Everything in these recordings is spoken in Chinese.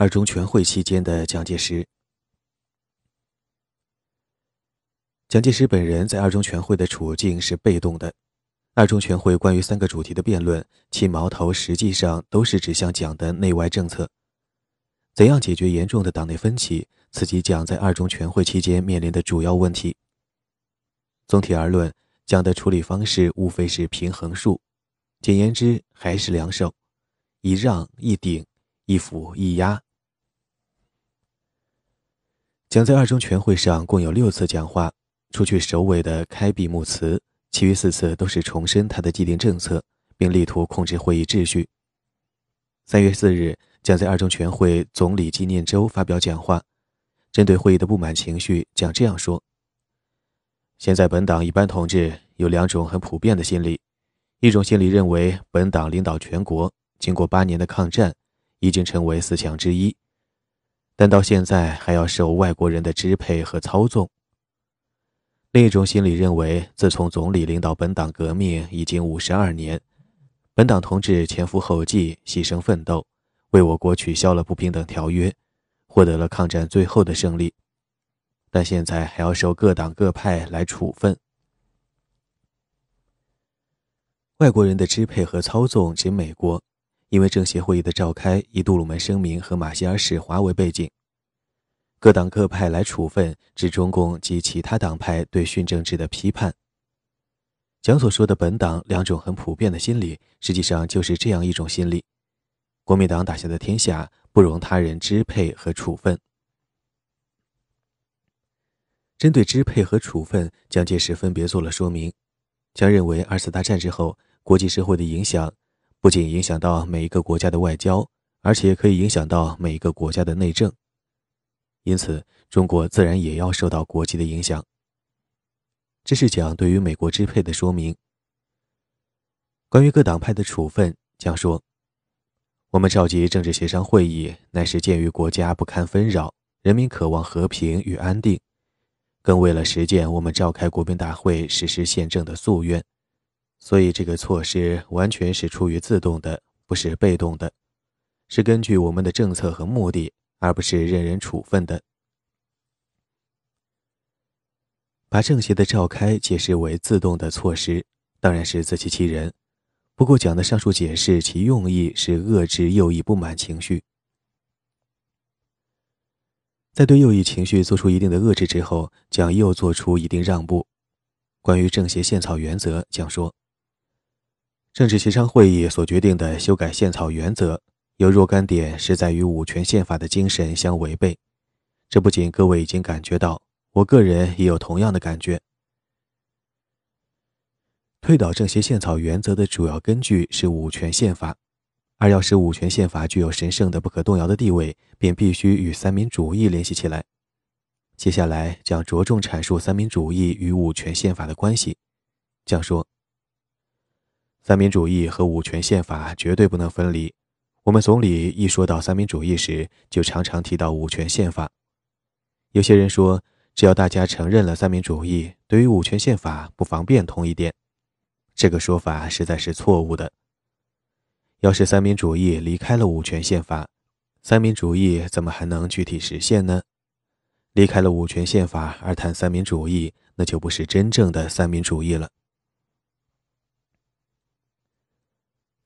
二中全会期间的蒋介石。蒋介石本人在二中全会的处境是被动的。二中全会关于三个主题的辩论，其矛头实际上都是指向蒋的内外政策。怎样解决严重的党内分歧，刺激蒋在二中全会期间面临的主要问题。总体而论，蒋的处理方式无非是平衡术，简言之，还是两手：一让一顶，一抚一压。蒋在二中全会上共有六次讲话。除去首尾的开闭幕词，其余四次都是重申他的既定政策，并力图控制会议秩序。三月四日，蒋在二中全会总理纪念周发表讲话，针对会议的不满情绪，蒋这样说：“现在本党一般同志有两种很普遍的心理，一种心理认为本党领导全国，经过八年的抗战，已经成为四强之一，但到现在还要受外国人的支配和操纵。”另一种心理认为，自从总理领导本党革命已经五十二年，本党同志前赴后继，牺牲奋斗，为我国取消了不平等条约，获得了抗战最后的胜利，但现在还要受各党各派来处分。外国人的支配和操纵指美国，因为政协会议的召开以杜鲁门声明和马歇尔使华为背景。各党各派来处分，指中共及其他党派对训政制的批判。蒋所说的本党两种很普遍的心理，实际上就是这样一种心理：国民党打下的天下不容他人支配和处分。针对支配和处分，蒋介石分别做了说明。蒋认为，二次大战之后，国际社会的影响不仅影响到每一个国家的外交，而且可以影响到每一个国家的内政。因此，中国自然也要受到国际的影响。这是讲对于美国支配的说明。关于各党派的处分，蒋说：“我们召集政治协商会议，乃是鉴于国家不堪纷扰，人民渴望和平与安定，更为了实践我们召开国民大会实施宪政的夙愿，所以这个措施完全是出于自动的，不是被动的，是根据我们的政策和目的。”而不是任人处分的。把政协的召开解释为自动的措施，当然是自欺欺人。不过讲的上述解释，其用意是遏制右翼不满情绪。在对右翼情绪做出一定的遏制之后，蒋又做出一定让步。关于政协宪草原则，蒋说：“政治协商会议所决定的修改宪草原则。”有若干点是在与五权宪法的精神相违背，这不仅各位已经感觉到，我个人也有同样的感觉。推倒政协宪草原则的主要根据是五权宪法，而要使五权宪法具有神圣的不可动摇的地位，便必须与三民主义联系起来。接下来将着重阐述三民主义与五权宪法的关系。将说，三民主义和五权宪法绝对不能分离。我们总理一说到三民主义时，就常常提到五权宪法。有些人说，只要大家承认了三民主义，对于五权宪法不妨变通一点。这个说法实在是错误的。要是三民主义离开了五权宪法，三民主义怎么还能具体实现呢？离开了五权宪法而谈三民主义，那就不是真正的三民主义了。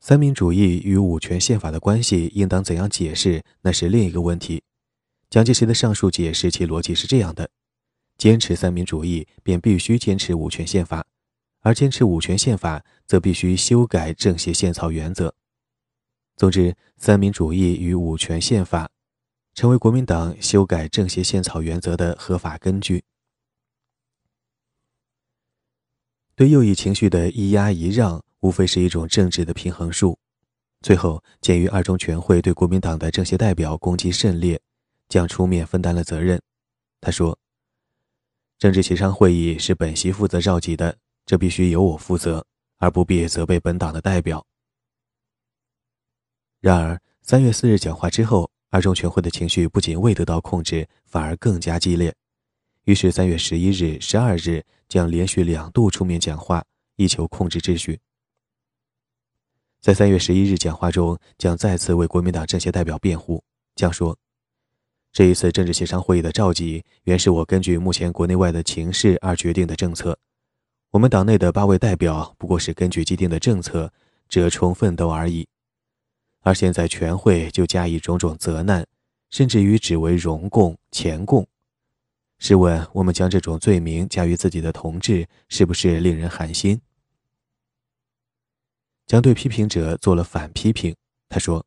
三民主义与五权宪法的关系应当怎样解释？那是另一个问题。蒋介石的上述解释其逻辑是这样的：坚持三民主义，便必须坚持五权宪法；而坚持五权宪法，则必须修改政协宪草原则。总之，三民主义与五权宪法成为国民党修改政协宪草原则的合法根据。对右翼情绪的一压一让。无非是一种政治的平衡术。最后，鉴于二中全会对国民党的政协代表攻击甚烈，将出面分担了责任。他说：“政治协商会议是本席负责召集的，这必须由我负责，而不必责备本党的代表。”然而，三月四日讲话之后，二中全会的情绪不仅未得到控制，反而更加激烈。于是，三月十一日、十二日将连续两度出面讲话，以求控制秩序。在三月十一日讲话中，将再次为国民党政协代表辩护，将说：“这一次政治协商会议的召集，原是我根据目前国内外的情势而决定的政策。我们党内的八位代表不过是根据既定的政策折冲奋斗而已，而现在全会就加以种种责难，甚至于只为荣共、前共。试问，我们将这种罪名加于自己的同志，是不是令人寒心？将对批评者做了反批评。他说。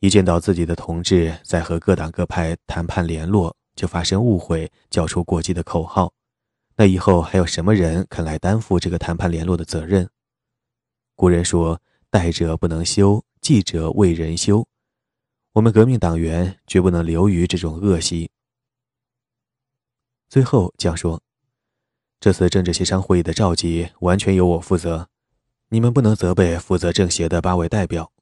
一见到自己的同志在和各党各派谈判联络，就发生误会，叫出过激的口号，那以后还有什么人肯来担负这个谈判联络的责任？古人说：“代者不能修，继者为人修。”我们革命党员绝不能流于这种恶习。最后讲说：“这次政治协商会议的召集完全由我负责，你们不能责备负责政协的八位代表。”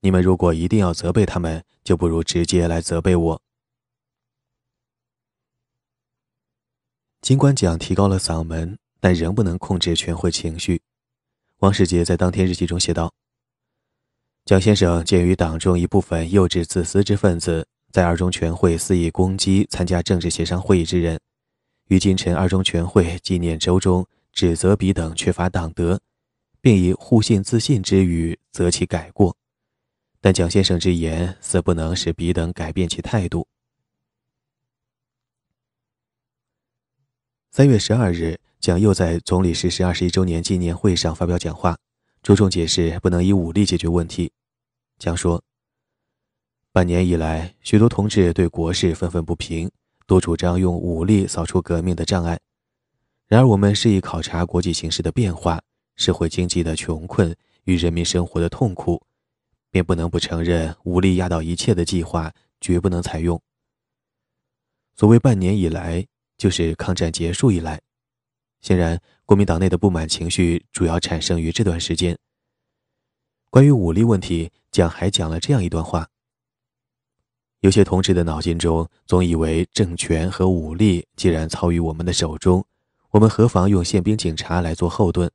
你们如果一定要责备他们，就不如直接来责备我。尽管蒋提高了嗓门，但仍不能控制全会情绪。王世杰在当天日记中写道：“蒋先生鉴于党中一部分幼稚自私之分子在二中全会肆意攻击参加政治协商会议之人，于今晨二中全会纪念周中指责彼等缺乏党德，并以互信自信之语责其改过。”但蒋先生之言似不能使彼等改变其态度。三月十二日，蒋又在总理逝世二十一周年纪念会上发表讲话，着重解释不能以武力解决问题。蒋说：“半年以来，许多同志对国事愤愤不平，都主张用武力扫除革命的障碍。然而，我们是以考察国际形势的变化、社会经济的穷困与人民生活的痛苦。”便不能不承认武力压倒一切的计划绝不能采用。所谓半年以来，就是抗战结束以来。显然，国民党内的不满情绪主要产生于这段时间。关于武力问题，蒋还讲了这样一段话：有些同志的脑筋中总以为政权和武力既然操于我们的手中，我们何妨用宪兵警察来做后盾？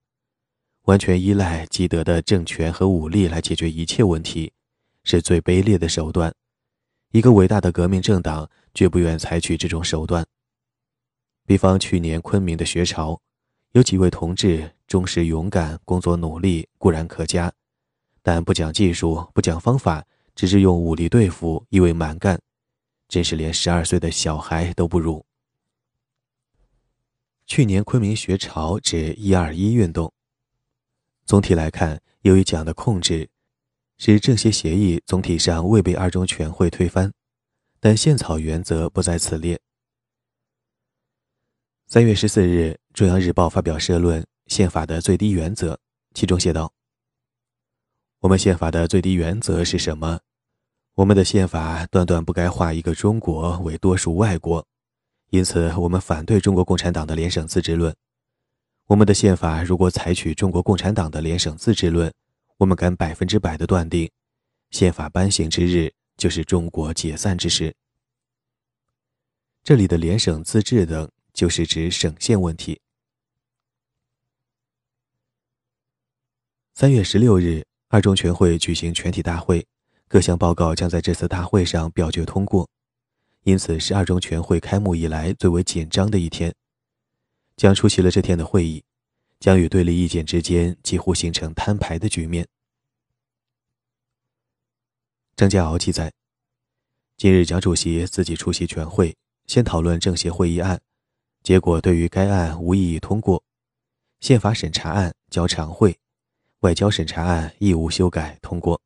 完全依赖既得的政权和武力来解决一切问题，是最卑劣的手段。一个伟大的革命政党绝不愿采取这种手段。比方去年昆明的学潮，有几位同志忠实勇敢，工作努力固然可嘉，但不讲技术，不讲方法，只是用武力对付，一味蛮干，真是连十二岁的小孩都不如。去年昆明学潮指“一二一”运动。总体来看，由于蒋的控制，使这些协议总体上未被二中全会推翻，但宪草原则不在此列。三月十四日，《中央日报》发表社论《宪法的最低原则》，其中写道：“我们宪法的最低原则是什么？我们的宪法断断不该划一个中国为多数外国，因此我们反对中国共产党的联省自治论。”我们的宪法如果采取中国共产党的联省自治论，我们敢百分之百的断定，宪法颁行之日就是中国解散之时。这里的联省自治等，就是指省县问题。三月十六日，二中全会举行全体大会，各项报告将在这次大会上表决通过，因此是二中全会开幕以来最为紧张的一天。将出席了这天的会议，将与对立意见之间几乎形成摊牌的局面。张家敖记载，今日蒋主席自己出席全会，先讨论政协会议案，结果对于该案无异议通过；宪法审查案交常会，外交审查案亦无修改通过。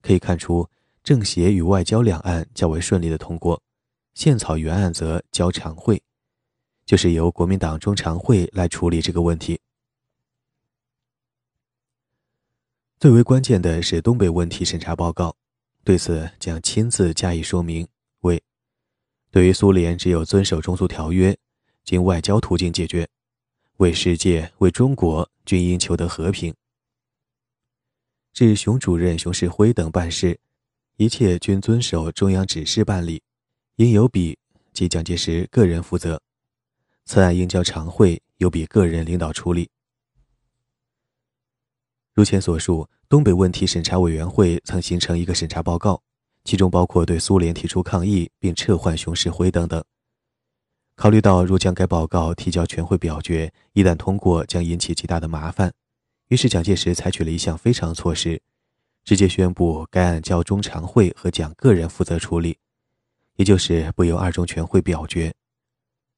可以看出，政协与外交两案较为顺利的通过，宪草原案则交常会。就是由国民党中常会来处理这个问题。最为关键的是东北问题审查报告，对此将亲自加以说明。为对于苏联，只有遵守中苏条约，经外交途径解决；为世界，为中国，均应求得和平。至熊主任、熊式辉等办事，一切均遵守中央指示办理，应由彼及蒋介石个人负责。此案应交常会，由彼个人领导处理。如前所述，东北问题审查委员会曾形成一个审查报告，其中包括对苏联提出抗议并撤换熊式辉等等。考虑到若将该报告提交全会表决，一旦通过将引起极大的麻烦，于是蒋介石采取了一项非常措施，直接宣布该案交中常会和蒋个人负责处理，也就是不由二中全会表决，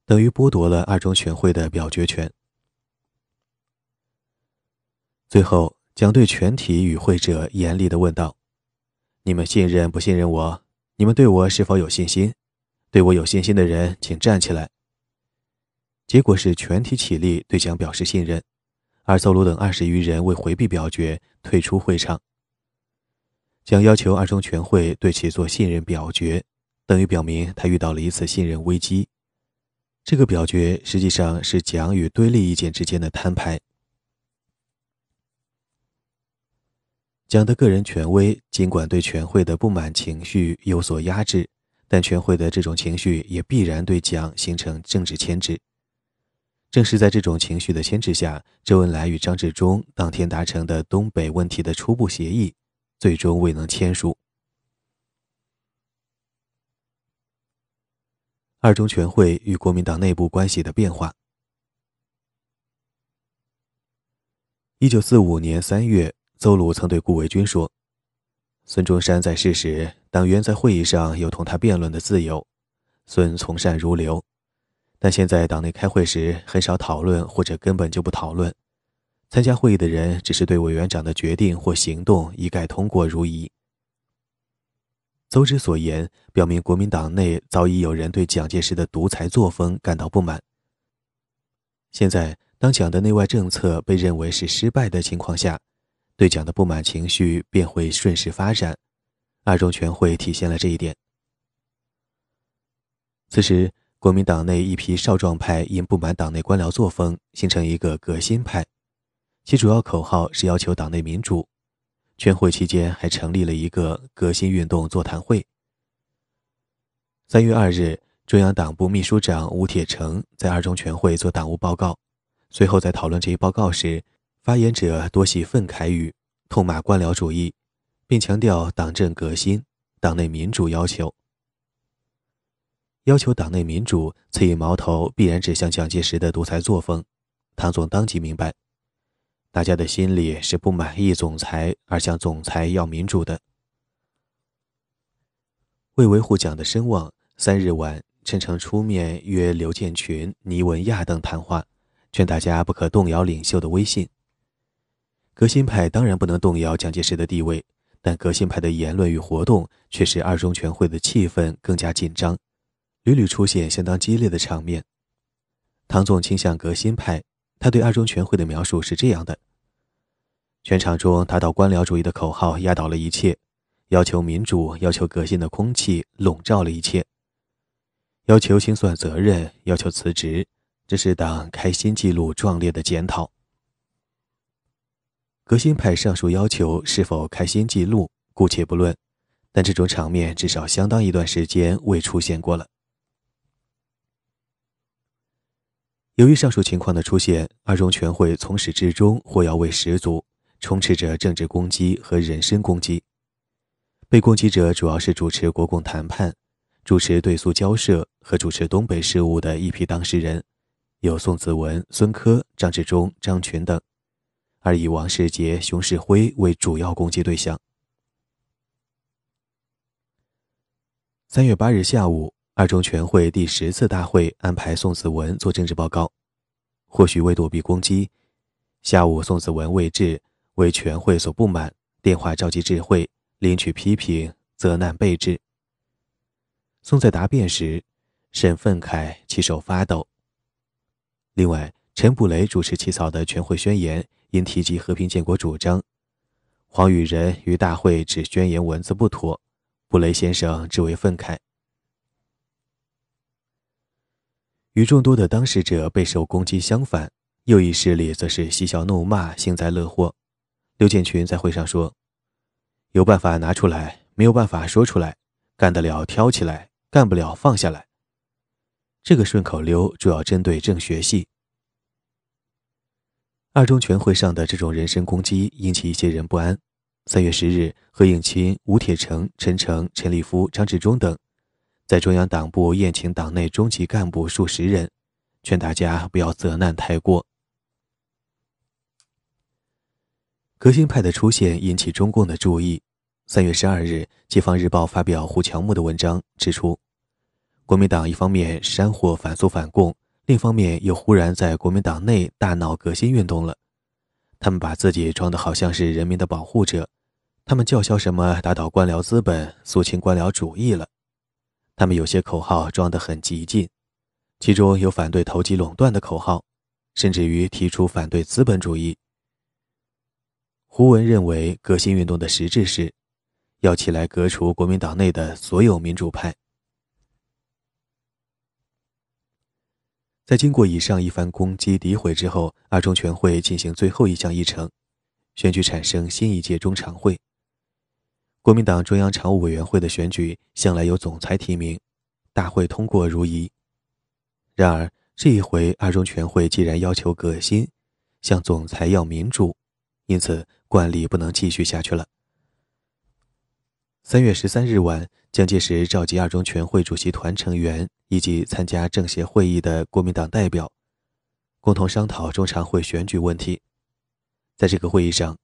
等于剥夺了二中全会的表决权。最后，蒋对全体与会者严厉地问道：“你们信任不信任我？你们对我是否有信心？对我有信心的人，请站起来。”结果是全体起立对蒋表示信任，而邹鲁等二十余人为回避表决，退出会场。蒋要求二中全会对其做信任表决，等于表明他遇到了一次信任危机。这个表决实际上是蒋与对立意见之间的摊牌。蒋的个人权威尽管对全会的不满情绪有所压制，但全会的这种情绪也必然对蒋形成政治牵制。正是在这种情绪的牵制下，周恩来与张治中当天达成的东北问题的初步协议，最终未能签署。二中全会与国民党内部关系的变化。一九四五年三月，邹鲁曾对顾维钧说：“孙中山在世时，党员在会议上有同他辩论的自由，孙从善如流。”但现在党内开会时很少讨论，或者根本就不讨论。参加会议的人只是对委员长的决定或行动一概通过如仪。邹之所言，表明国民党内早已有人对蒋介石的独裁作风感到不满。现在，当蒋的内外政策被认为是失败的情况下，对蒋的不满情绪便会顺势发展。二中全会体现了这一点。此时。国民党内一批少壮派因不满党内官僚作风，形成一个革新派，其主要口号是要求党内民主。全会期间还成立了一个革新运动座谈会。三月二日，中央党部秘书长吴铁城在二中全会做党务报告，随后在讨论这一报告时，发言者多系愤慨语，痛骂官僚主义，并强调党政革新、党内民主要求。要求党内民主，此一矛头必然指向蒋介石的独裁作风。唐总当即明白，大家的心里是不满意总裁，而向总裁要民主的。为维护蒋的声望，三日晚，陈诚出面约刘建群、倪文亚等谈话，劝大家不可动摇领袖的威信。革新派当然不能动摇蒋介石的地位，但革新派的言论与活动却使二中全会的气氛更加紧张。屡屡出现相当激烈的场面。唐总倾向革新派，他对二中全会的描述是这样的：全场中达到官僚主义的口号压倒了一切，要求民主、要求革新的空气笼罩了一切，要求清算责任、要求辞职，这是党开新纪录壮烈的检讨。革新派上述要求是否开新纪录，姑且不论，但这种场面至少相当一段时间未出现过了。由于上述情况的出现，二中全会从始至终火药味十足，充斥着政治攻击和人身攻击。被攻击者主要是主持国共谈判、主持对苏交涉和主持东北事务的一批当事人，有宋子文、孙科、张治中、张群等，而以王世杰、熊式辉为主要攻击对象。三月八日下午。二中全会第十次大会安排宋子文做政治报告，或许为躲避攻击，下午宋子文未至，为全会所不满，电话召集智会，领取批评，责难备至。宋在答辩时，甚愤慨，其手发抖。另外，陈布雷主持起草的全会宣言，因提及和平建国主张，黄羽仁于大会指宣言文字不妥，布雷先生只为愤慨。与众多的当事者备受攻击相反，右翼势力则是嬉笑怒骂，幸灾乐祸。刘建群在会上说：“有办法拿出来，没有办法说出来，干得了挑起来，干不了放下来。”这个顺口溜主要针对政学系。二中全会上的这种人身攻击引起一些人不安，三月十日，何应钦、吴铁城、陈诚、陈立夫、张治中等，在中央党部宴请党内中级干部数十人，劝大家不要责难太过。革新派的出现引起中共的注意。三月十二日，《解放日报》发表胡乔木的文章，指出，国民党一方面煽惑反苏反共，另一方面又忽然在国民党内大闹革新运动了。他们把自己装得好像是人民的保护者，他们叫嚣什么打倒官僚资本、肃清官僚主义了。他们有些口号装得很激进，其中有反对投机垄断的口号，甚至于提出反对资本主义。胡文认为，革新运动的实质是，要起来革除国民党内的所有民主派。在经过以上一番攻击诋毁之后，二中全会进行最后一项议程，选举产生新一届中常会。国民党中央常务委员会的选举向来由总裁提名，大会通过如仪。然而这一回，二中全会既然要求革新，向总裁要民主，因此。惯例不能继续下去了。三月十三日晚，蒋介石召集二中全会主席团成员以及参加政协会议的国民党代表，共同商讨中常会选举问题。在这个会议上，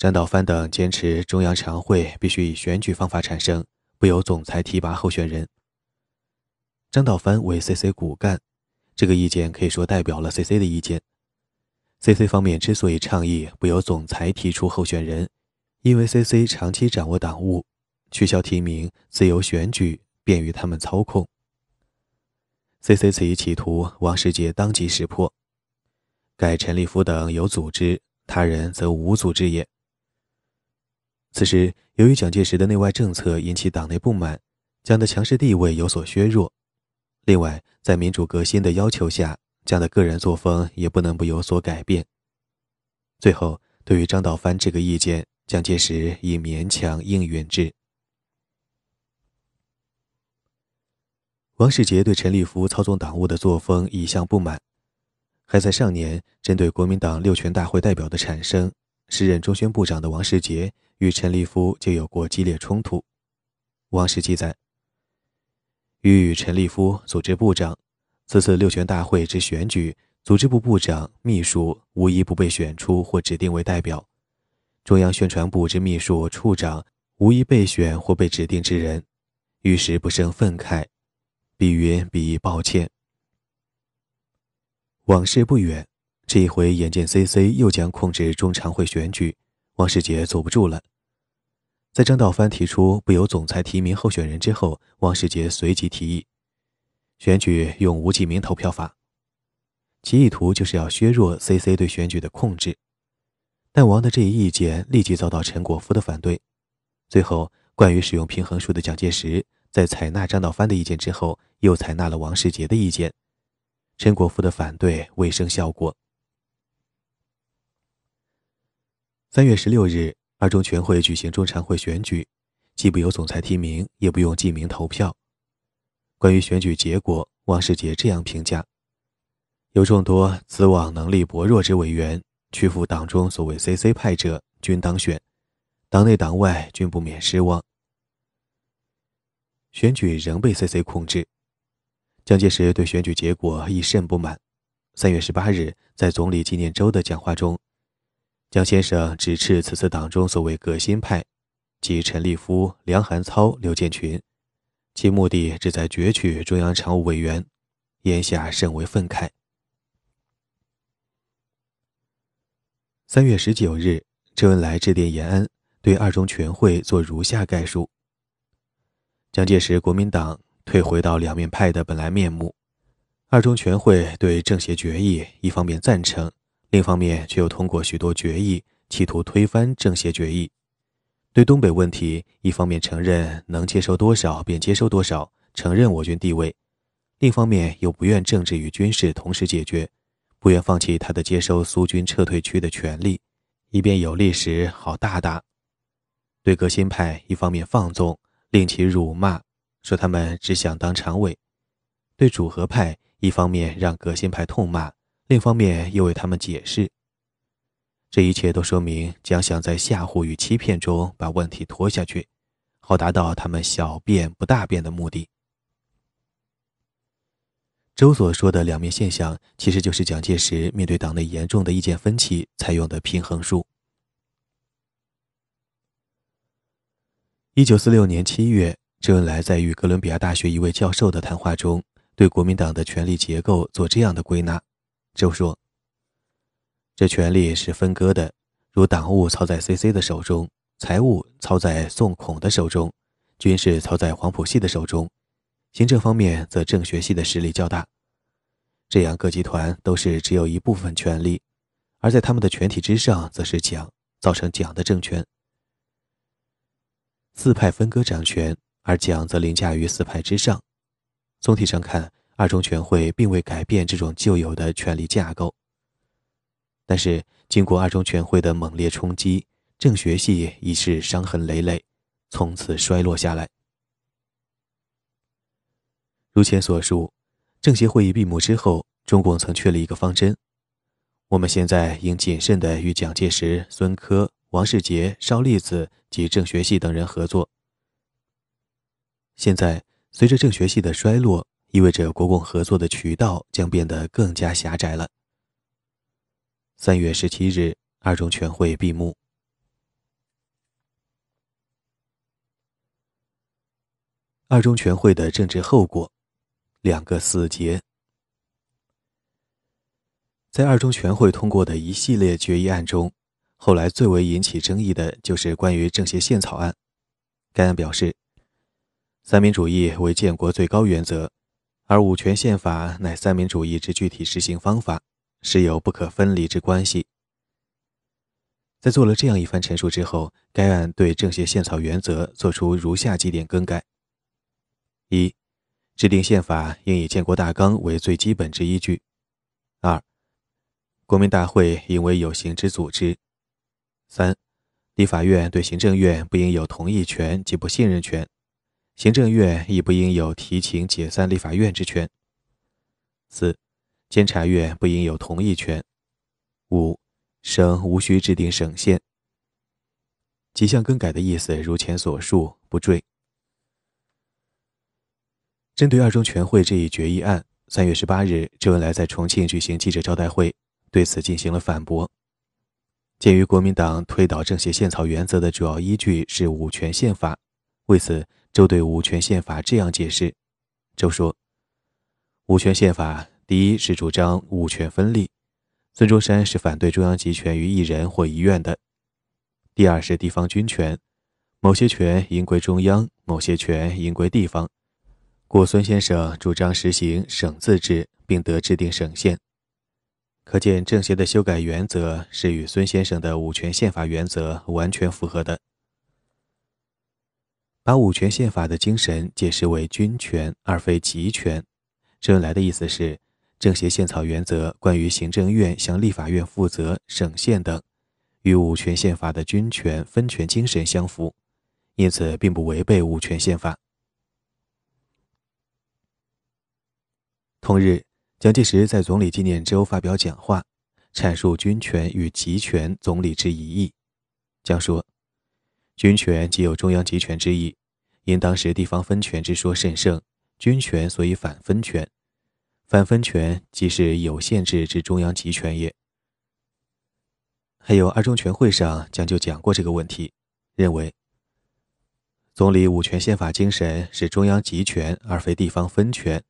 张道藩等坚持中央常会必须以选举方法产生，不由总裁提拔候选人。张道藩为 CC 骨干，这个意见可以说代表了 CC 的意见。CC 方面之所以倡议不由总裁提出候选人，因为 CC 长期掌握党务，取消提名，自由选举，便于他们操控。CC 此一企图，王世杰当即识破。盖陈立夫等有组织，他人则无组织也。此时，由于蒋介石的内外政策引起党内不满，蒋的强势地位有所削弱。另外，在民主革新的要求下。蒋的个人作风也不能不有所改变。最后，对于张道藩这个意见，蒋介石以勉强应允之。王世杰对陈立夫操纵党务的作风一向不满，还在上年针对国民党六全大会代表的产生，时任中宣部长的王世杰与陈立夫就有过激烈冲突。王世记载：与陈立夫组织部长。此次六全大会之选举，组织部部长、秘书无一不被选出或指定为代表；中央宣传部之秘书、处长无一被选或被指定之人，遇时不胜愤慨，必云必抱歉。往事不远，这一回眼见 CC 又将控制中常会选举，王世杰坐不住了。在张道藩提出不由总裁提名候选人之后，王世杰随即提议。选举用无记名投票法，其意图就是要削弱 CC 对选举的控制。但王的这一意见立即遭到陈果夫的反对。最后，关于使用平衡术的蒋介石在采纳张道藩的意见之后，又采纳了王世杰的意见。陈果夫的反对未生效果。三月十六日，二中全会举行中常会选举，既不由总裁提名，也不用记名投票。关于选举结果，王世杰这样评价：有众多资望能力薄弱之委员屈服党中所谓 “CC 派”者，均当选，党内党外均不免失望。选举仍被 CC 控制，蒋介石对选举结果亦甚不满。三月十八日，在总理纪念周的讲话中，蒋先生指斥此次党中所谓“革新派”，即陈立夫、梁寒操、刘建群。其目的旨在攫取中央常务委员，眼下甚为愤慨。三月十九日，周恩来致电延安，对二中全会作如下概述：蒋介石国民党退回到两面派的本来面目，二中全会对政协决议一方面赞成，另一方面却又通过许多决议，企图推翻政协决议。对东北问题，一方面承认能接收多少便接收多少，承认我军地位；另一方面又不愿政治与军事同时解决，不愿放弃他的接收苏军撤退区的权利，以便有利时好大打。对革新派，一方面放纵，令其辱骂，说他们只想当常委；对主和派，一方面让革新派痛骂，另一方面又为他们解释。这一切都说明蒋想在吓唬与欺骗中把问题拖下去，好达到他们小变不大变的目的。周所说的两面现象，其实就是蒋介石面对党内严重的意见分歧采用的平衡术。一九四六年七月，周恩来在与哥伦比亚大学一位教授的谈话中，对国民党的权力结构做这样的归纳：周说，这权力是分割的，如党务操在 C.C 的手中，财务操在宋孔的手中，军事操在黄埔系的手中。行政方面则政学系的实力较大，这样各集团都是只有一部分权力，而在他们的全体之上则是蒋，造成蒋的政权。四派分割掌权，而蒋则凌驾于四派之上。总体上看，二中全会并未改变这种旧有的权力架构。但是，经过二中全会的猛烈冲击，政学系已是伤痕累累，从此衰落下来。如前所述，政协会议闭幕之后，中共曾确立一个方针：我们现在应谨慎地与蒋介石、孙科、王世杰、邵力子及政学系等人合作。现在，随着政学系的衰落，意味着国共合作的渠道将变得更加狭窄了。三月十七日，二中全会闭幕。二中全会的政治后果。两个死结。在二中全会通过的一系列决议案中，后来最为引起争议的就是关于政协宪草案。该案表示，三民主义为建国最高原则，而五权宪法乃三民主义之具体实行方法，是有不可分离之关系。在做了这样一番陈述之后，该案对政协宪草原则作出如下几点更改：一。制定宪法应以建国大纲为最基本之依据。二，国民大会应为有形之组织。三，立法院对行政院不应有同意权及不信任权，行政院亦不应有提请解散立法院之权。四，监察院不应有同意权。五，省无需制定省宪。几项更改的意思如前所述，不赘。针对二中全会这一决议案，三月十八日，周恩来在重庆举行记者招待会，对此进行了反驳。鉴于国民党推倒政协宪草原则的主要依据是五权宪法，为此，周对五权宪法这样解释：周说，五权宪法第一是主张五权分立，孙中山是反对中央集权于一人或一院的；第二是地方军权，某些权应归中央，某些权应归地方。故孙先生主张实行省自治，并得制定省宪。可见政协的修改原则是与孙先生的五权宪法原则完全符合的。把五权宪法的精神解释为军权而非集权，周恩来的意思是，政协宪草原则关于行政院向立法院负责、省宪等，与五权宪法的军权分权精神相符，因此并不违背五权宪法。同日，蒋介石在总理纪念周发表讲话，阐述军权与集权总理之一义。讲说，军权即有中央集权之意，因当时地方分权之说甚盛，军权所以反分权，反分权即是有限制之中央集权也。还有二中全会上讲就讲过这个问题，认为总理五权宪法精神是中央集权而非地方分权。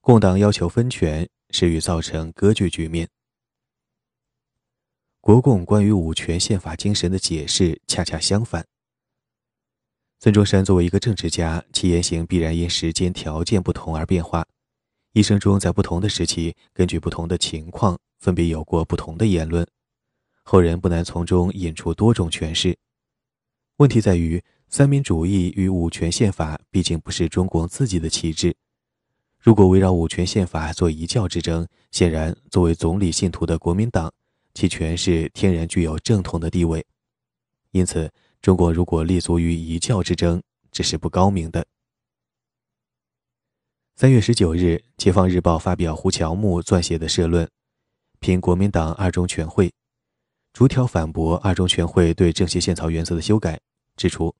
共党要求分权，是欲造成割据局面。国共关于五权宪法精神的解释恰恰相反。孙中山作为一个政治家，其言行必然因时间条件不同而变化，一生中在不同的时期，根据不同的情况，分别有过不同的言论，后人不难从中引出多种诠释。问题在于，三民主义与五权宪法毕竟不是中共自己的旗帜。如果围绕五权宪法做一教之争，显然作为总理信徒的国民党，其权势天然具有正统的地位。因此，中国如果立足于一教之争，这是不高明的。三月十九日，《解放日报》发表胡乔木撰写的社论，评国民党二中全会，逐条反驳二中全会对政协宪草原则的修改，指出，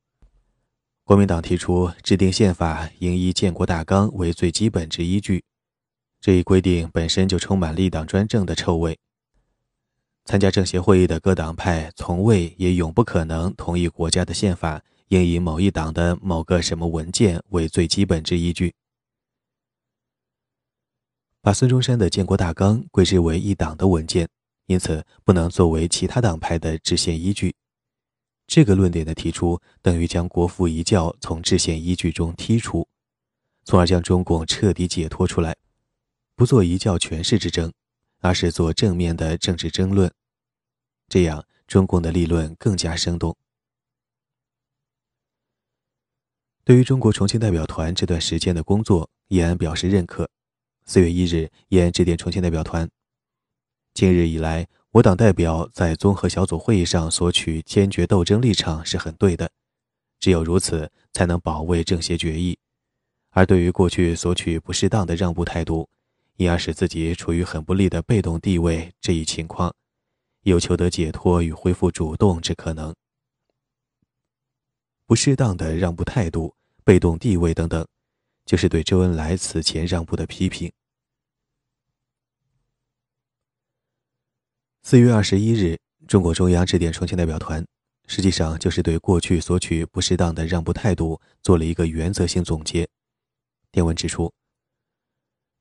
国民党提出制定宪法应以建国大纲为最基本之依据，这一规定本身就充满立党专政的臭味。参加政协会议的各党派从未也永不可能同意国家的宪法应以某一党的某个什么文件为最基本之依据。把孙中山的建国大纲归之为一党的文件。因此，不能作为其他党派的制宪依据。这个论点的提出，等于将国父遗教从制宪依据中剔除，从而将中共彻底解脱出来，不做遗教权势之争，而是做正面的政治争论。这样，中共的立论更加生动。对于中国重庆代表团这段时间的工作，叶安表示认可。四月一日，叶安致电重庆代表团。今日以来，我党代表在综合小组会议上索取坚决斗争立场是很对的，只有如此，才能保卫政协决议。而对于过去索取不适当的让步态度，因而使自己处于很不利的被动地位这一情况，有求得解脱与恢复主动之可能。不适当的让步态度、被动地位等等，就是对周恩来此前让步的批评。四月二十一日，中国中央致电重庆代表团，实际上就是对过去索取不适当的让步态度做了一个原则性总结。电文指出，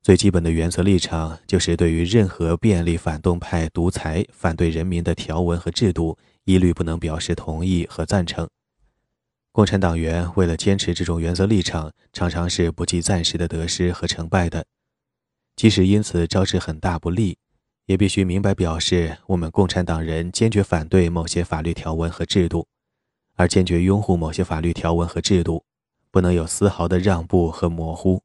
最基本的原则立场就是对于任何便利反动派独裁、反对人民的条文和制度，一律不能表示同意和赞成。共产党员为了坚持这种原则立场，常常是不计暂时的得失和成败的，即使因此招致很大不利。也必须明白表示，我们共产党人坚决反对某些法律条文和制度，而坚决拥护某些法律条文和制度，不能有丝毫的让步和模糊。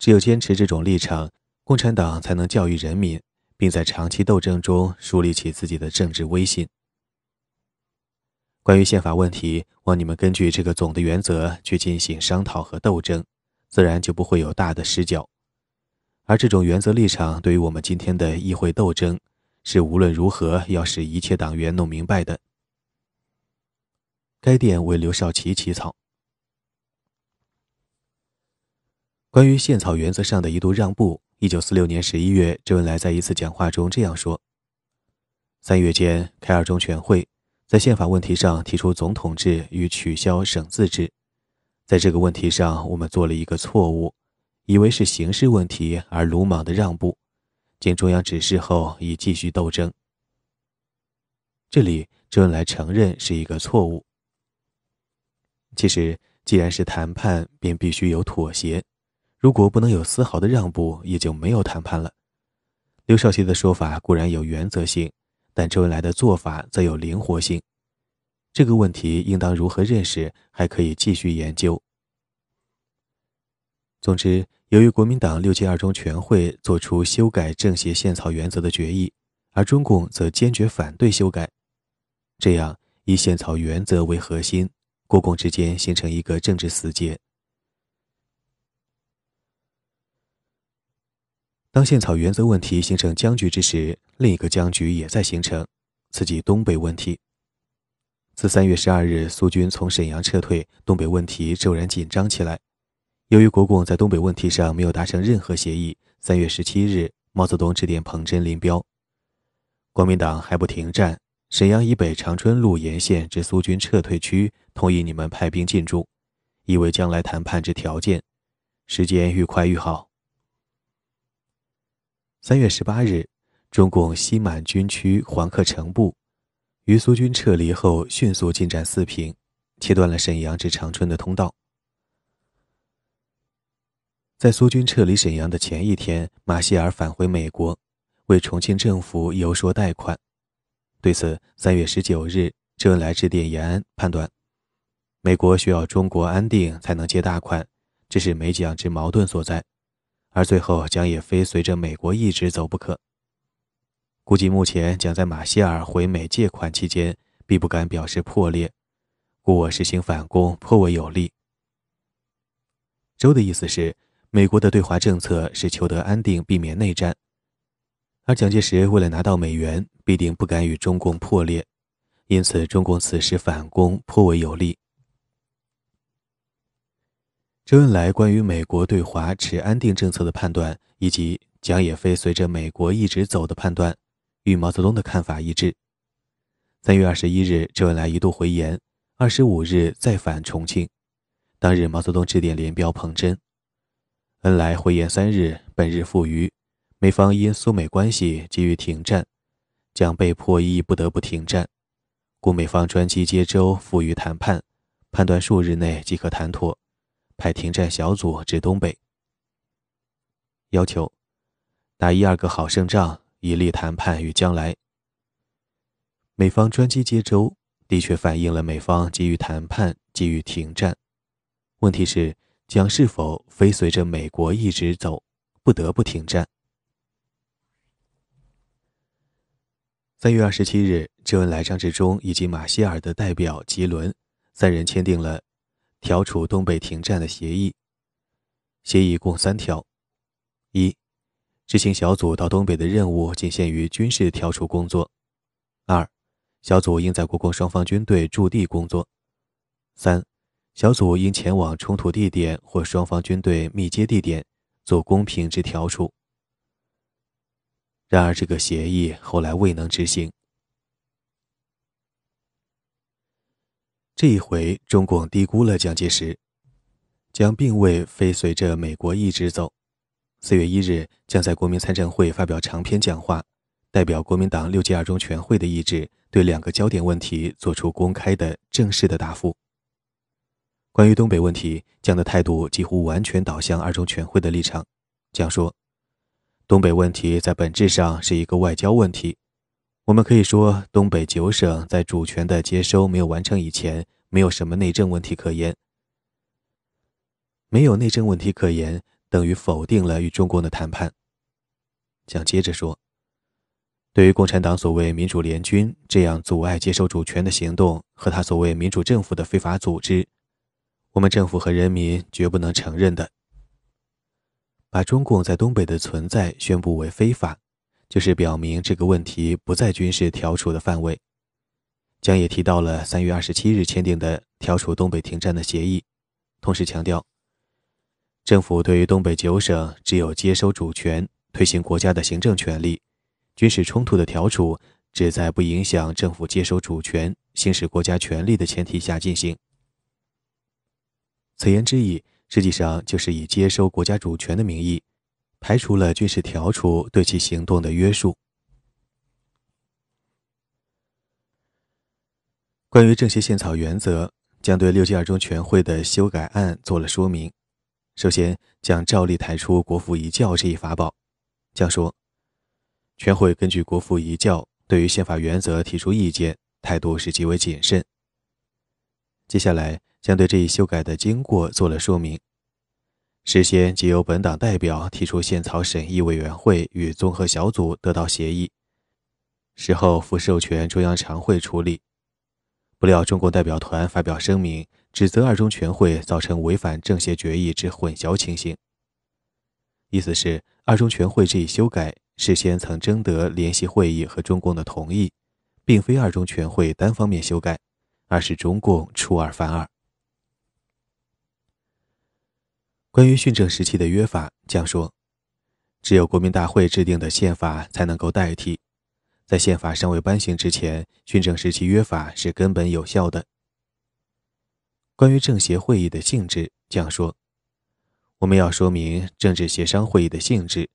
只有坚持这种立场，共产党才能教育人民，并在长期斗争中树立起自己的政治威信。关于宪法问题，望你们根据这个总的原则去进行商讨和斗争，自然就不会有大的失脚。而这种原则立场对于我们今天的议会斗争，是无论如何要使一切党员弄明白的。该电为刘少奇起草。关于宪草原则上的一度让步，一九四六年十一月，周恩来在一次讲话中这样说：“三月间开二中全会，在宪法问题上提出总统制与取消省自治，在这个问题上，我们做了一个错误。”以为是形式问题而鲁莽的让步，经中央指示后已继续斗争。这里周恩来承认是一个错误。其实，既然是谈判，便必须有妥协。如果不能有丝毫的让步，也就没有谈判了。刘少奇的说法固然有原则性，但周恩来的做法则有灵活性。这个问题应当如何认识，还可以继续研究。总之。由于国民党六届二中全会作出修改政协宪草原则的决议，而中共则坚决反对修改，这样以宪草原则为核心，国共之间形成一个政治死结。当宪草原则问题形成僵局之时，另一个僵局也在形成，此即东北问题。自三月十二日苏军从沈阳撤退，东北问题骤然紧张起来。由于国共在东北问题上没有达成任何协议，三月十七日，毛泽东致电彭真、林彪：“国民党还不停战，沈阳以北长春路沿线之苏军撤退区，同意你们派兵进驻，以为将来谈判之条件。时间愈快愈好。”三月十八日，中共西满军区黄克诚部于苏军撤离后迅速进占四平，切断了沈阳至长春的通道。在苏军撤离沈阳的前一天，马歇尔返回美国，为重庆政府游说贷款。对此，三月十九日，周恩来致电延安，判断美国需要中国安定才能借大款，这是美蒋之矛盾所在，而最后将也非随着美国一直走不可。估计目前将在马歇尔回美借款期间，必不敢表示破裂，故我实行反攻颇为有利。周的意思是。美国的对华政策是求得安定，避免内战。而蒋介石为了拿到美元，必定不敢与中共破裂，因此中共此时反攻颇为有利。周恩来关于美国对华持安定政策的判断，以及蒋也非随着美国一直走的判断，与毛泽东的看法一致。三月二十一日，周恩来一度回言；二十五日再返重庆。当日，毛泽东致电联标彭真，恩来回言三日，本日赴渝，美方因苏美关系急于停战，将被迫亦不得不停战，故美方专机接周赴渝谈判，判断数日内即可谈妥。派停战小组至东北，要求打一二个好胜仗，以利谈判与将来。美方专机接周，的确反映了美方急于谈判、急于停战。问题是，将是否非随着美国一直走，不得不停战？三月二十七日，周恩来、张治中以及马歇尔的代表吉伦三人签订了。调处东北停战的协议，协议共三条：一、执行小组到东北的任务仅限于军事调处工作；二、小组应在国共双方军队驻地工作；三、小组应前往冲突地点或双方军队密接地点做公平之调处。然而，这个协议后来未能执行。这一回，中共低估了蒋介石，蒋并未非随着美国一直走。四月一日，将在国民参政会发表长篇讲话，代表国民党六届二中全会的意志，对两个焦点问题作出公开的正式的答复。关于东北问题，蒋的态度几乎完全导向二中全会的立场。蒋说：“东北问题在本质上是一个外交问题。”我们可以说，东北九省在主权的接收没有完成以前，没有什么内政问题可言。没有内政问题可言，等于否定了与中共的谈判。蒋接着说：“对于共产党所谓民主联军这样阻碍接收主权的行动，和他所谓民主政府的非法组织，我们政府和人民绝不能承认的。把中共在东北的存在宣布为非法。”就是表明这个问题不在军事调处的范围。蒋也提到了三月二十七日签订的调处东北停战的协议，同时强调，政府对于东北九省只有接收主权、推行国家的行政权力，军事冲突的调处只在不影响政府接收主权、行使国家权力的前提下进行。此言之意，实际上就是以接收国家主权的名义。排除了军事调处对其行动的约束。关于政协宪草原则，将对六届二中全会的修改案做了说明。首先，将照例抬出国父遗教这一法宝。将说，全会根据国父遗教对于宪法原则提出意见，态度是极为谨慎。接下来，将对这一修改的经过做了说明。事先即由本党代表提出宪草审议委员会与综合小组得到协议，事后复授权中央常会处理。不料中共代表团发表声明，指责二中全会造成违反政协决议之混淆情形。意思是二中全会这一修改事先曾征得联席会议和中共的同意，并非二中全会单方面修改，而是中共出尔反尔。关于训政时期的约法，将说，只有国民大会制定的宪法才能够代替，在宪法尚未颁行之前，训政时期约法是根本有效的。关于政协会议的性质，将说，我们要说明政治协商会议的性质。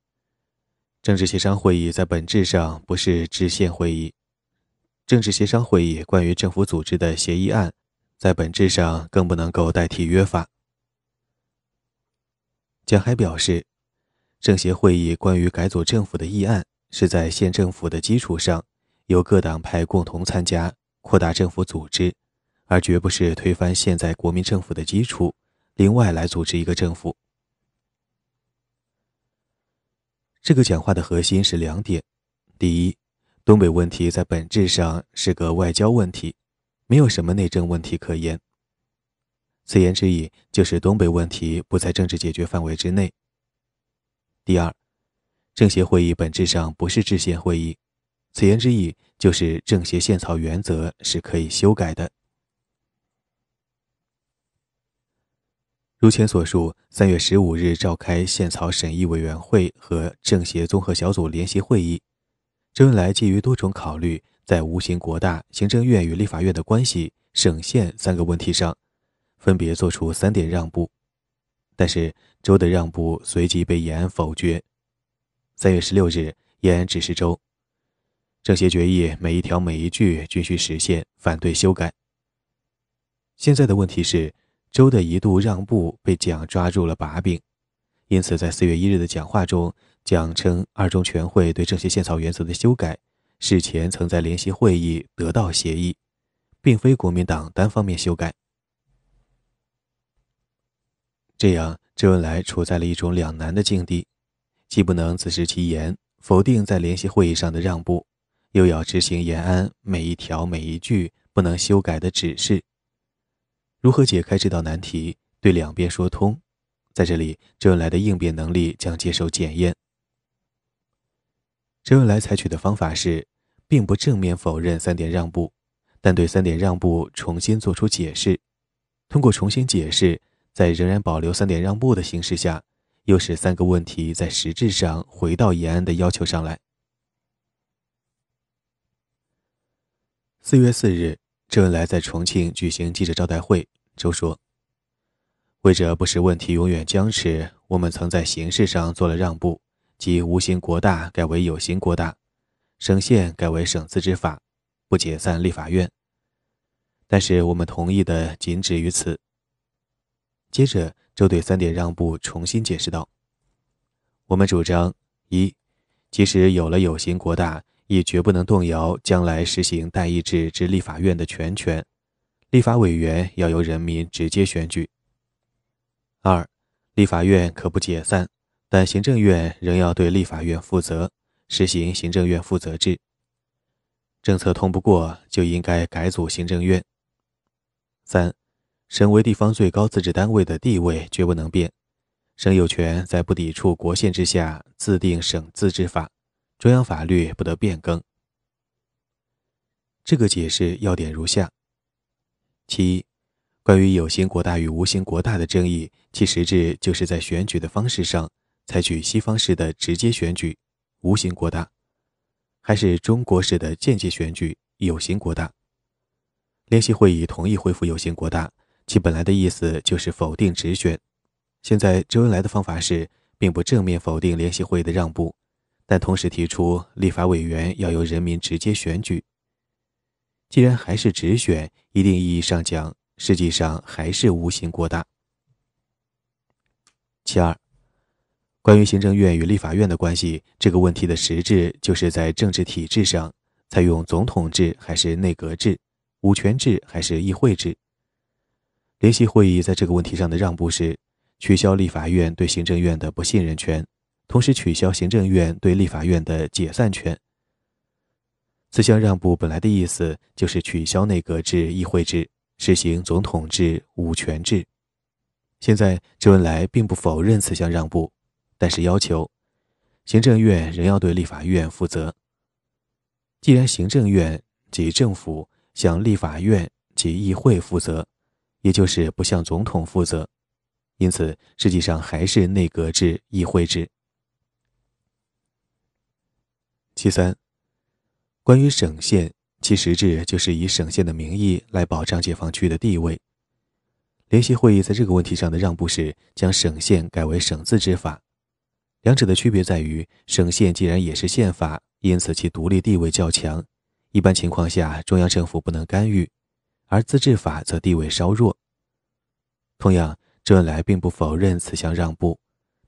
政治协商会议在本质上不是制宪会议，政治协商会议关于政府组织的协议案，在本质上更不能够代替约法。蒋还表示，政协会议关于改组政府的议案是在县政府的基础上，由各党派共同参加，扩大政府组织，而绝不是推翻现在国民政府的基础，另外来组织一个政府。这个讲话的核心是两点：第一，东北问题在本质上是个外交问题，没有什么内政问题可言。此言之意就是东北问题不在政治解决范围之内。第二，政协会议本质上不是制宪会议，此言之意就是政协宪草原则是可以修改的。如前所述，三月十五日召开宪草审议委员会和政协综合小组联席会议，周恩来基于多种考虑，在无形国大、行政院与立法院的关系、省县三个问题上，分别做出三点让步，但是周的让步随即被延安否决。三月十六日，延安指示周，政协决议每一条每一句均需实现，反对修改。现在的问题是。周的一度让步被蒋抓住了把柄，因此在四月一日的讲话中，蒋称二中全会对政协宪草原则的修改，事前曾在联席会议得到协议，并非国民党单方面修改。这样，周恩来处在了一种两难的境地，既不能自食其言，否定在联席会议上的让步，又要执行延安每一条每一句不能修改的指示。如何解开这道难题，对两边说通，在这里，周恩来的应变能力将接受检验。周恩来采取的方法是，并不正面否认三点让步，但对三点让步重新作出解释。通过重新解释，在仍然保留三点让步的形势下，又使三个问题在实质上回到延安的要求上来。四月四日，周恩来在重庆举行记者招待会。周说：“为着不使问题永远僵持，我们曾在形式上做了让步，即无形国大改为有形国大，省县改为省自治法，不解散立法院。但是我们同意的仅止于此。”接着，周对三点让步重新解释道：“我们主张：一，即使有了有形国大，亦绝不能动摇将来实行代议制之立法院的全权。”立法委员要由人民直接选举。二，立法院可不解散，但行政院仍要对立法院负责，实行行政院负责制。政策通不过，就应该改组行政院。三，省为地方最高自治单位的地位绝不能变，省有权在不抵触国宪之下自定省自治法，中央法律不得变更。这个解释要点如下。其一，关于有形国大与无形国大的争议，其实质就是在选举的方式上采取西方式的直接选举，无形国大，还是中国式的间接选举，有形国大。联席会议同意恢复有形国大，其本来的意思就是否定直选。现在周恩来的方法是，并不正面否定联席会议的让步，但同时提出立法委员要由人民直接选举。既然还是直选，一定意义上讲，实际上还是无形过大。其二，关于行政院与立法院的关系这个问题的实质，就是在政治体制上采用总统制还是内阁制，五权制还是议会制。联席会议在这个问题上的让步是取消立法院对行政院的不信任权，同时取消行政院对立法院的解散权。此项让步本来的意思就是取消内阁制、议会制，实行总统制、五权制。现在周恩来并不否认此项让步，但是要求行政院仍要对立法院负责。既然行政院及政府向立法院及议会负责，也就是不向总统负责，因此实际上还是内阁制、议会制。其三。关于省县，其实质就是以省县的名义来保障解放区的地位。联席会议在这个问题上的让步是将省县改为省自治法，两者的区别在于，省县既然也是宪法，因此其独立地位较强，一般情况下中央政府不能干预，而自治法则地位稍弱。同样，周恩来并不否认此项让步，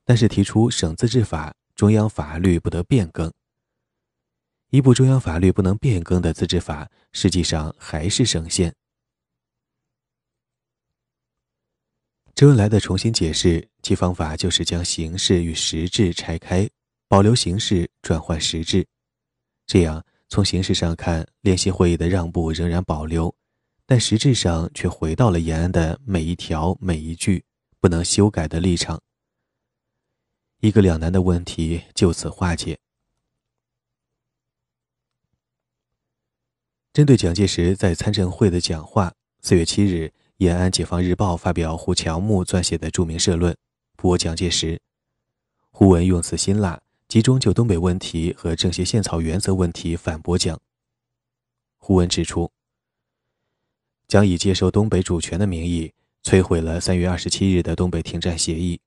但是提出省自治法，中央法律不得变更。一部中央法律不能变更的自治法，实际上还是省县。周恩来的重新解释，其方法就是将形式与实质拆开，保留形式，转换实质。这样，从形式上看，联席会议的让步仍然保留，但实质上却回到了延安的每一条每一句不能修改的立场。一个两难的问题就此化解。针对蒋介石在参政会的讲话，四月七日，延安解放日报发表胡乔木撰写的著名社论，驳蒋介石。胡文用词辛辣，集中就东北问题和政协宪草原则问题反驳蒋。胡文指出，将以接受东北主权的名义，摧毁了三月二十七日的东北停战协议，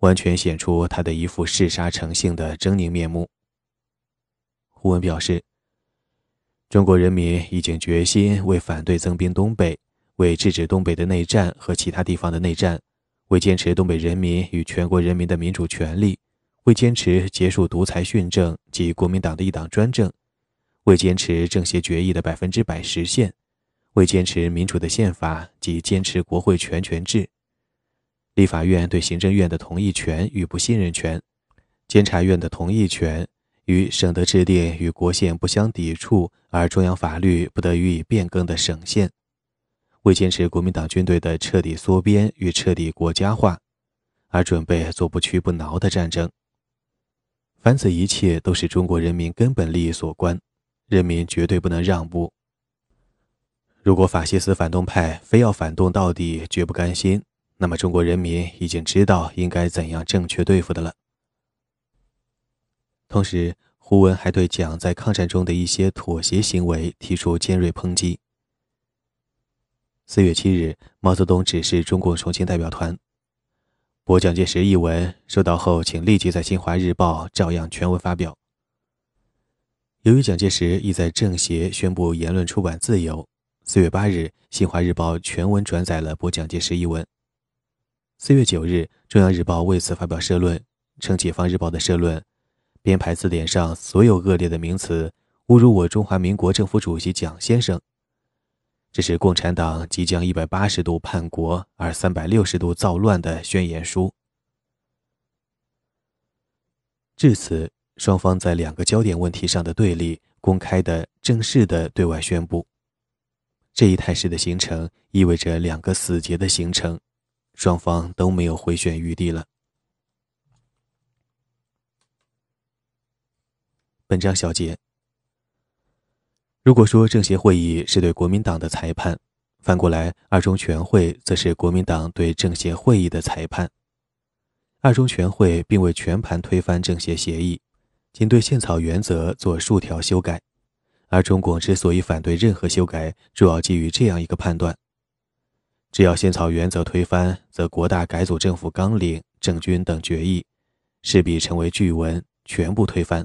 完全显出他的一副嗜杀成性的狰狞面目。胡文表示。中国人民已经决心为反对增兵东北，为制止东北的内战和其他地方的内战，为坚持东北人民与全国人民的民主权利，为坚持结束独裁训政及国民党的一党专政，为坚持政协决议的百分之百实现，为坚持民主的宪法及坚持国会全权制，立法院对行政院的同意权与不信任权，监察院的同意权。与省得制定与国宪不相抵触而中央法律不得予以变更的省宪，为坚持国民党军队的彻底缩编与彻底国家化，而准备做不屈不挠的战争。凡此一切都是中国人民根本利益所关，人民绝对不能让步。如果法西斯反动派非要反动到底，绝不甘心，那么中国人民已经知道应该怎样正确对付的了。同时，胡文还对蒋在抗战中的一些妥协行为提出尖锐抨击。四月七日，毛泽东指示中共重庆代表团，驳蒋介石一文，收到后请立即在《新华日报》照样全文发表。由于蒋介石已在政协宣布言论出版自由，四月八日，《新华日报》全文转载了驳蒋介石一文。四月九日，《中央日报》为此发表社论，称《解放日报》的社论。编排字典上所有恶劣的名词，侮辱我中华民国政府主席蒋先生。这是共产党即将一百八十度叛国而三百六十度造乱的宣言书。至此，双方在两个焦点问题上的对立，公开的、正式的对外宣布。这一态势的形成，意味着两个死结的形成，双方都没有回旋余地了。本章小结：如果说政协会议是对国民党的裁判，反过来二中全会则是国民党对政协会议的裁判。二中全会并未全盘推翻政协协议，仅对宪草原则做数条修改。而中共之所以反对任何修改，主要基于这样一个判断：只要宪草原则推翻，则国大改组政府纲领、政军等决议势必成为巨文，全部推翻。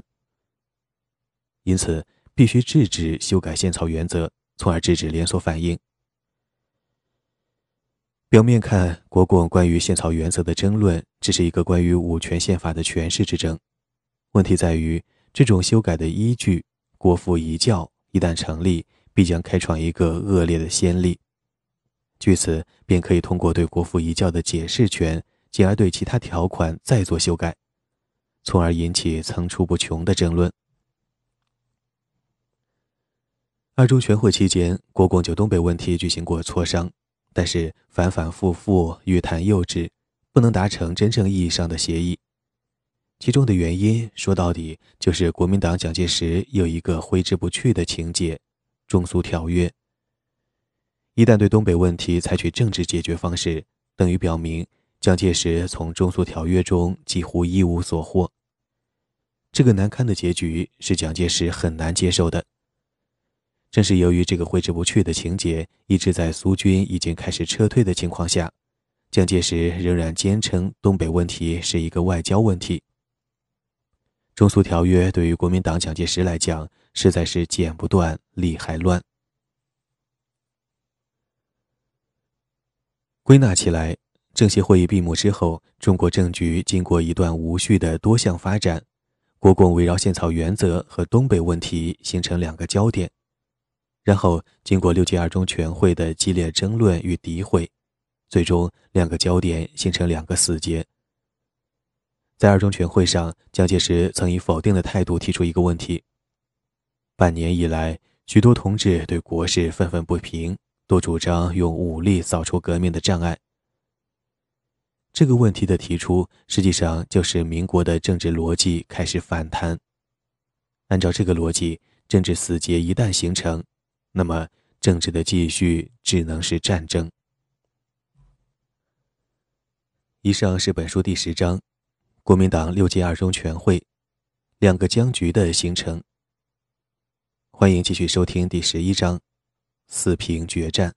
因此，必须制止修改宪草原则，从而制止连锁反应。表面看，国共关于宪草原则的争论，只是一个关于五权宪法的诠释之争。问题在于，这种修改的依据——国父遗教，一旦成立，必将开创一个恶劣的先例。据此，便可以通过对国父遗教的解释权，进而对其他条款再做修改，从而引起层出不穷的争论。二中全会期间，国共就东北问题举行过磋商，但是反反复复，欲谈又止，不能达成真正意义上的协议。其中的原因，说到底就是国民党蒋介石有一个挥之不去的情节——中苏条约。一旦对东北问题采取政治解决方式，等于表明蒋介石从中苏条约中几乎一无所获。这个难堪的结局是蒋介石很难接受的。正是由于这个挥之不去的情节，一直在苏军已经开始撤退的情况下，蒋介石仍然坚称东北问题是一个外交问题。中苏条约对于国民党蒋介石来讲，实在是剪不断，理还乱。归纳起来，政协会议闭幕之后，中国政局经过一段无序的多项发展，国共围绕宪草原则和东北问题形成两个焦点。然后，经过六届二中全会的激烈争论与诋毁，最终两个焦点形成两个死结。在二中全会上，蒋介石曾以否定的态度提出一个问题：半年以来，许多同志对国事愤愤不平，都主张用武力扫除革命的障碍。这个问题的提出，实际上就是民国的政治逻辑开始反弹。按照这个逻辑，政治死结一旦形成，那么政治的继续只能是战争。以上是本书第十章，国民党六届二中全会，两个僵局的形成。欢迎继续收听第十一章，四平决战。